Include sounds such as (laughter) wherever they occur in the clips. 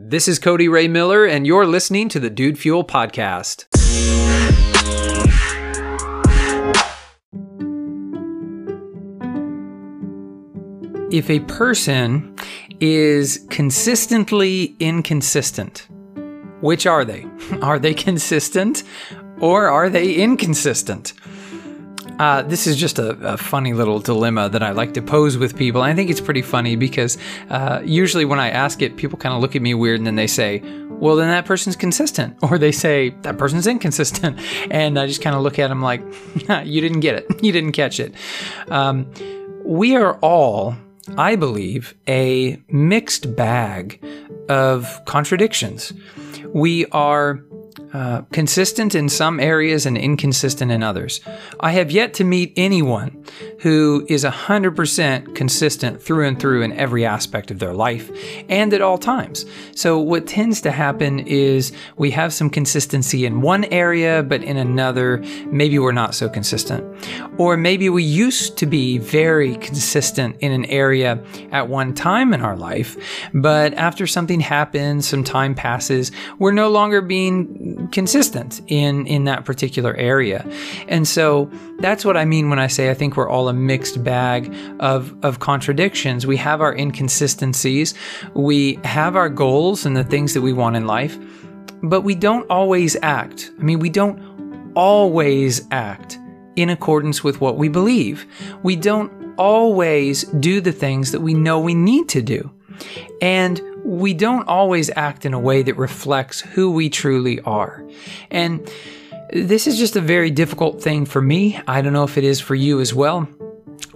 This is Cody Ray Miller, and you're listening to the Dude Fuel Podcast. If a person is consistently inconsistent, which are they? (laughs) Are they consistent or are they inconsistent? Uh, this is just a, a, funny little dilemma that I like to pose with people. I think it's pretty funny because uh, usually when I ask it, people kind of look at me weird and then they say, well, then that person's consistent. (laughs) Or they say, that person's inconsistent. (laughs) And I just kind of look at them like, (laughs) you didn't get it. You didn't catch it. Um, we are all, I believe, a mixed bag of contradictions. We are uh, consistent in some areas and inconsistent in others. I have yet to meet anyone who is 100% consistent through and through in every aspect of their life and at all times. So, what tends to happen is we have some consistency in one area, but in another, maybe we're not so consistent. Or maybe we used to be very consistent in an area at one time in our life, but after something happens, some time passes, we're no longer being consistent in in that particular area. And so that's what I mean when I say I think we're all a mixed bag of of contradictions. We have our inconsistencies, we have our goals and the things that we want in life, but we don't always act. I mean, we don't always act in accordance with what we believe. We don't always do the things that we know we need to do. And we don't always act in a way that reflects who we truly are. And this is just a very difficult thing for me. I don't know if it is for you as well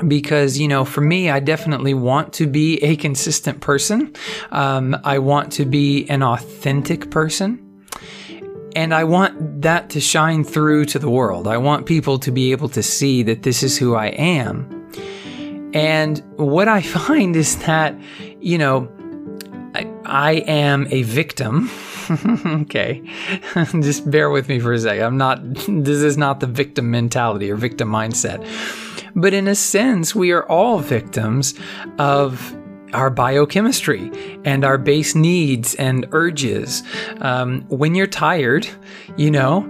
because you know for me i definitely want to be a consistent person um, i want to be an authentic person and i want that to shine through to the world i want people to be able to see that this is who i am and what i (laughs) find is that you know I, am a victim. (laughs) okay. (laughs) Just bear with me for a second. I'm not, (laughs) this is not the victim mentality or victim mindset. But in a sense, we are all victims of our biochemistry and our base needs and urges. Um, when you're tired, you know,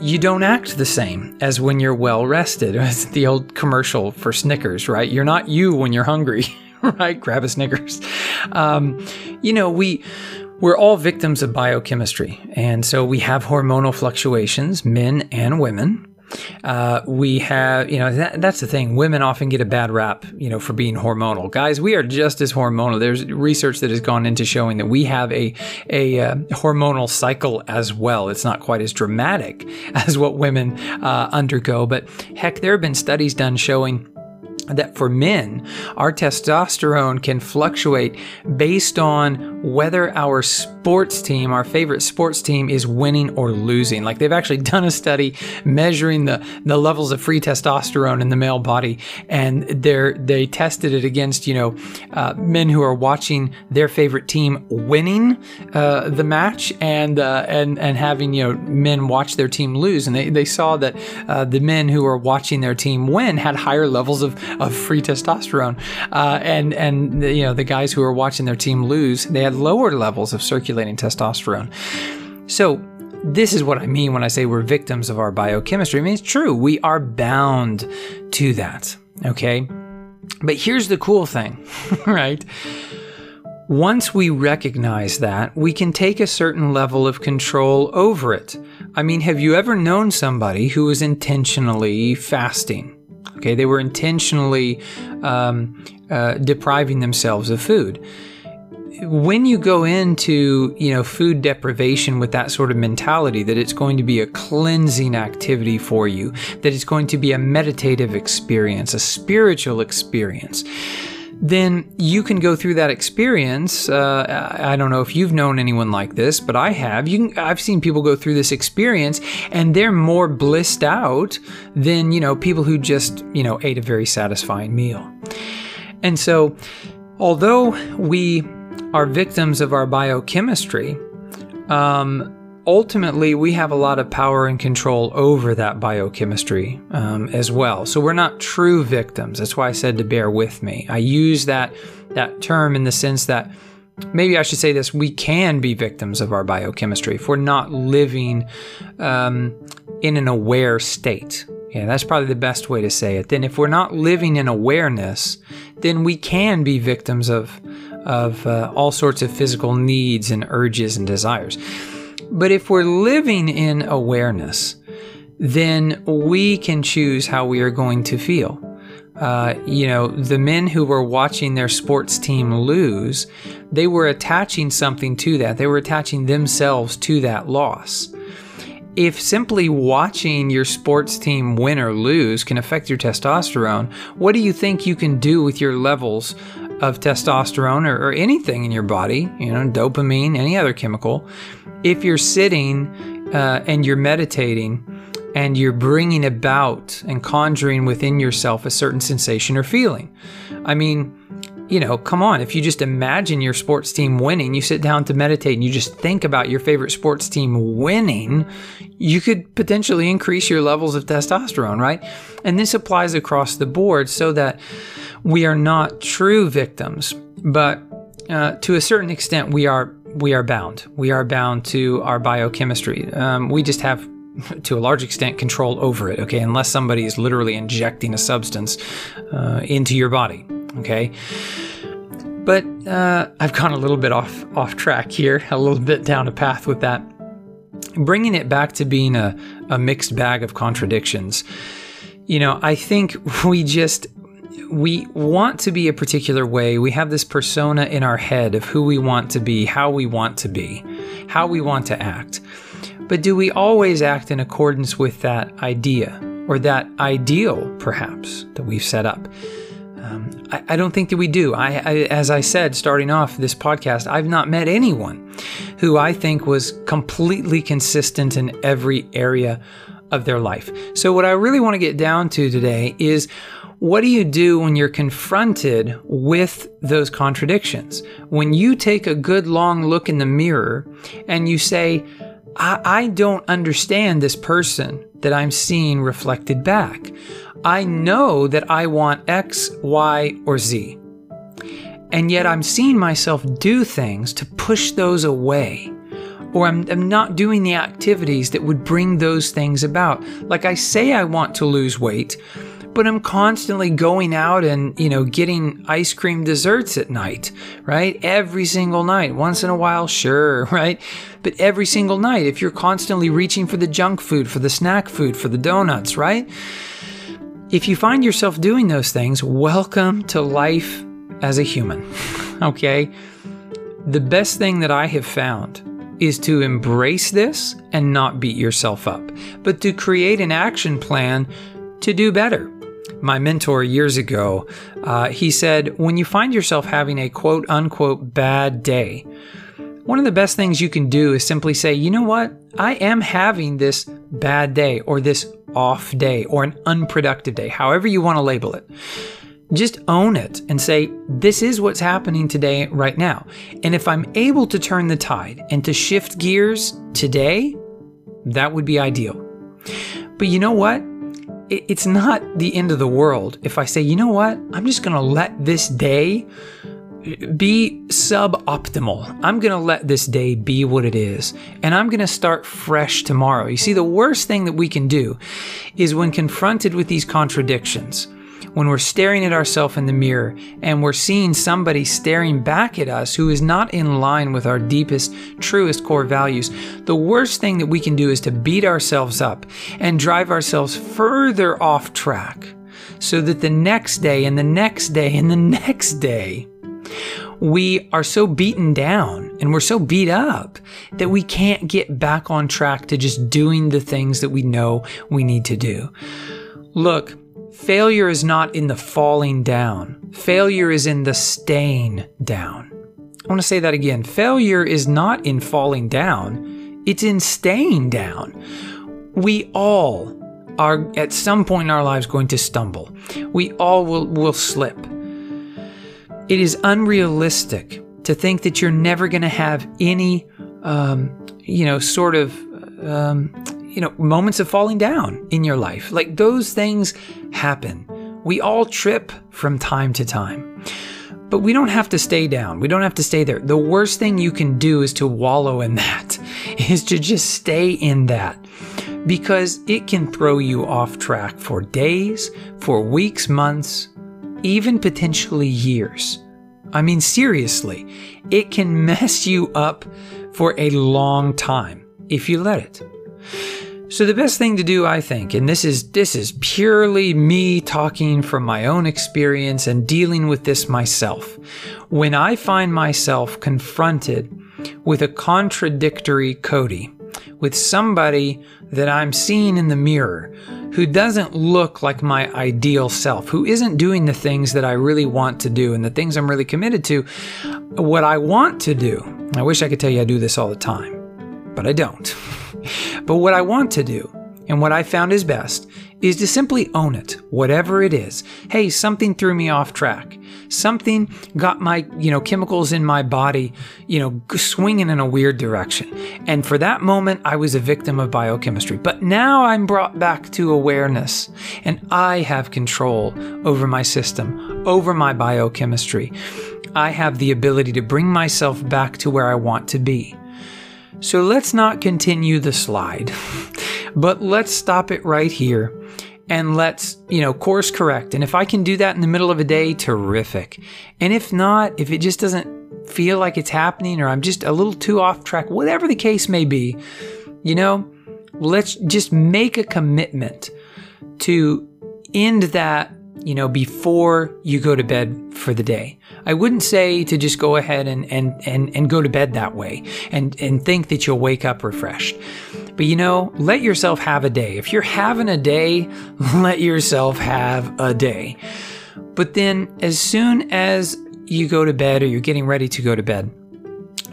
you don't act the same as when you're well rested. It's the old commercial for Snickers, right? You're not you when you're hungry. (laughs) right? Grab a Snickers. Um, you know, we we're all victims of biochemistry, and so we have hormonal fluctuations, men and women. Uh, we have, you know, that, that's the thing. Women often get a bad rap, you know, for being hormonal. Guys, we are just as hormonal. There's research that has gone into showing that we have a a uh, hormonal cycle as well. It's not quite as dramatic (laughs) as what women uh, undergo, but heck, there have been studies done showing that for men, our testosterone can fluctuate based on whether our sports team, our favorite sports team, is winning or losing. Like they've actually (laughs) done a study measuring the, the levels of free testosterone in the male body, and they they tested it against you know uh, men who are watching their favorite team winning uh, the match and uh, and and having you know men watch their team lose, and they, they saw that uh, the men who are watching their team win had higher levels of of free testosterone, uh, and and you know the guys who were watching their team lose, they had lower levels of circulating testosterone. So this is what I mean when I say we're victims of our biochemistry. I mean, it's true. We are bound to that. Okay. But here's the cool thing, (laughs) right? Once we recognize that, we can take a certain level of control over it. I mean, have you ever known somebody who was intentionally fasting? Okay, they were intentionally um, uh, depriving themselves of food. When you go into you know food deprivation with that sort of mentality that it's going to be a cleansing activity for you, that it's going to be a meditative experience, a spiritual experience then you can go through that experience. Uh, I don't know if you've known anyone like this, but I have. You can, I've seen people go through this experience and they're more blissed out than, you know, people who just, you know, ate a very satisfying meal. And so, although we are victims of our biochemistry, um, ultimately we have a lot of power and control over that biochemistry um, as well so we're not true victims that's why i said to bear with me i use that that term in the sense that maybe I should say this we can be victims of our biochemistry if we're not living um, in an aware state. Yeah, that's probably the best way to say it. Then, if we're not living in awareness, then we can be victims of of uh, all sorts of physical needs and urges and desires. But if we're living in awareness, then we can choose how we are going to feel. Uh, you know, the men who were watching their sports team lose, they were attaching something to that. They were attaching themselves to that loss. If simply watching your sports team win or lose can affect your testosterone, what do you think you can do with your levels of testosterone or, or anything in your body, you know, dopamine, any other chemical, if you're sitting uh, and you're meditating and you're bringing about and conjuring within yourself a certain sensation or feeling. I mean, you know, come on, if you just imagine your sports team winning, you sit down to meditate and you just think about your favorite sports team winning, you could potentially increase your levels of testosterone, right? And this applies across the board so that we are not true victims, but uh, to a certain extent, we are we are bound. We are bound to our biochemistry. Um, we just have to a large extent control over it okay unless somebody is literally injecting a substance uh, into your body okay but uh, i've gone a little bit off off track here (laughs) a little bit down a path with that bringing it back to being a, a mixed bag of contradictions you know i think (laughs) we just we want to be a particular way. We have this persona in our head of who we want to be, how we want to be, how we want to act. But do we always act in accordance with that idea or that ideal, perhaps, that we've set up? Um, I, I, don't think that we do. I, I, as I said, starting off this podcast, I've not met anyone who I think was completely consistent in every area of their life. So, what I really want to get down to today is what do you do when you're confronted with those contradictions? When you take a good long look in the mirror and you say, I, I don't understand this person that I'm seeing reflected back. I know that I want X, Y, or Z. And yet I'm seeing myself do things to push those away. Or I'm, I'm, not doing the activities that would bring those things about. Like I say, I want to lose weight, but I'm constantly going out and, you know, getting ice cream desserts at night, right? Every single night. Once in a while, sure, (laughs) right? But every single night, if you're constantly reaching for the junk food, for the snack food, for the donuts, right? If you find yourself doing those things, welcome to life as a human, (laughs) okay? The best thing that I have found is to embrace this and not beat yourself up, but to create an action plan to do better my mentor years ago, uh, he said, when you find yourself having a quote unquote bad day, one of the best things you can do is simply say, you know what? I am having this bad day or this off day or an unproductive day, however you want to label it. Just own it and say, this is what's happening today, right now. And if I'm able to turn the tide and to shift gears today, that would be ideal. But you know what? It's not the end of the world if I say, you know what, I'm just going to let this day be suboptimal. I'm going to let this day be what it is, and I'm going to start fresh tomorrow. You see, the worst thing that we can do is when confronted with these contradictions when we're staring at ourselves in the mirror and we're seeing somebody staring back at us who is not in line with our deepest, truest core values, the worst thing that we can do is to beat ourselves up and drive ourselves further off track so that the next day and the next day and the (laughs) next day, we are so beaten down and we're so beat up that we can't get back on track to just doing the things that we know we need to do. Look, Failure is not in the falling down. Failure is in the staying down. I want to say that again. Failure is not in falling down, it's in staying down. We all are at some point in our lives going to stumble. We all will, will slip. It is unrealistic to think that you're never going to have any, um, you know, sort of um, you know, moments of falling down in your life. Like those things happen. We all trip from time to time. But we don't have to stay down. We don't have to stay there. The worst thing you can do is to wallow in that, (laughs) is to just stay in that because it can throw you off track for days, for weeks, months, even potentially years. I mean, seriously, it can mess you up for a long time if you let it. So the best thing to do, I think, and this is this is purely me talking from my own experience and dealing with this myself. When I find myself confronted with a contradictory Cody, with somebody that I'm seeing in the mirror who doesn't look like my ideal self, who isn't doing the things that I really want to do and the things I'm really committed to, what I want to do, I wish I could tell you I do this all the time, but I don't. (laughs) But what I want to do, and what I found is best, is to simply own it, whatever it is. Hey, something threw me off track. Something got my, you know, chemicals in my body, you know, swinging in a weird direction. And for that moment, I was a victim of biochemistry. But now I'm brought back to awareness and I have control over my system, over my biochemistry. I have the ability to bring myself back to where I want to be. So let's not continue the slide, (laughs) but let's stop it right here and let's, you know, course correct. And if I can do that in the middle of a day, terrific. And if not, if it just doesn't feel like it's happening or I'm just a little too off track, whatever the case may be, you know, let's just make a commitment to end that you know, before you go to bed for the day. I wouldn't say to just go ahead and, and, and, and go to bed that way and, and think that you'll wake up refreshed. But you know, let yourself have a day. If you're having a day, (laughs) let yourself have a day. But then as soon as you go to bed or you're getting ready to go to bed,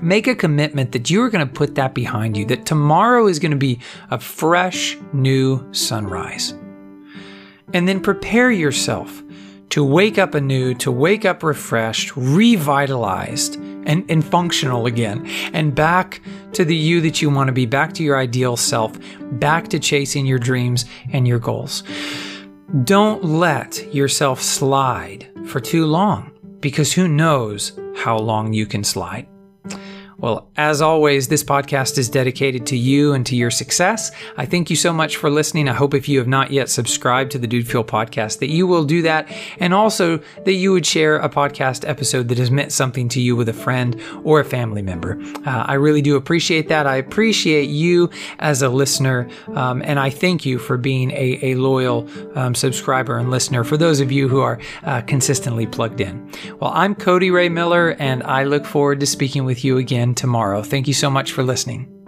make a commitment that you are going to put that behind you, that tomorrow is going to be a fresh new sunrise and then prepare yourself to wake up anew, to wake up refreshed, revitalized, and, and functional again, and back to the you that you want to be, back to your ideal self, back to chasing your dreams and your goals. Don't let yourself slide for too long because who knows how long you can slide. Well, as always, this podcast is dedicated to you and to your success. I thank you so much for listening. I hope if you have not yet subscribed to the Dude Fuel podcast that you will do that and also that you would share a podcast episode that has meant something to you with a friend or a family member. Uh, I really do appreciate that. I appreciate you as a listener um, and I thank you for being a, a loyal um, subscriber and listener for those of you who are uh, consistently plugged in. Well, I'm Cody Ray Miller and I look forward to speaking with you tomorrow. Thank you so much for listening.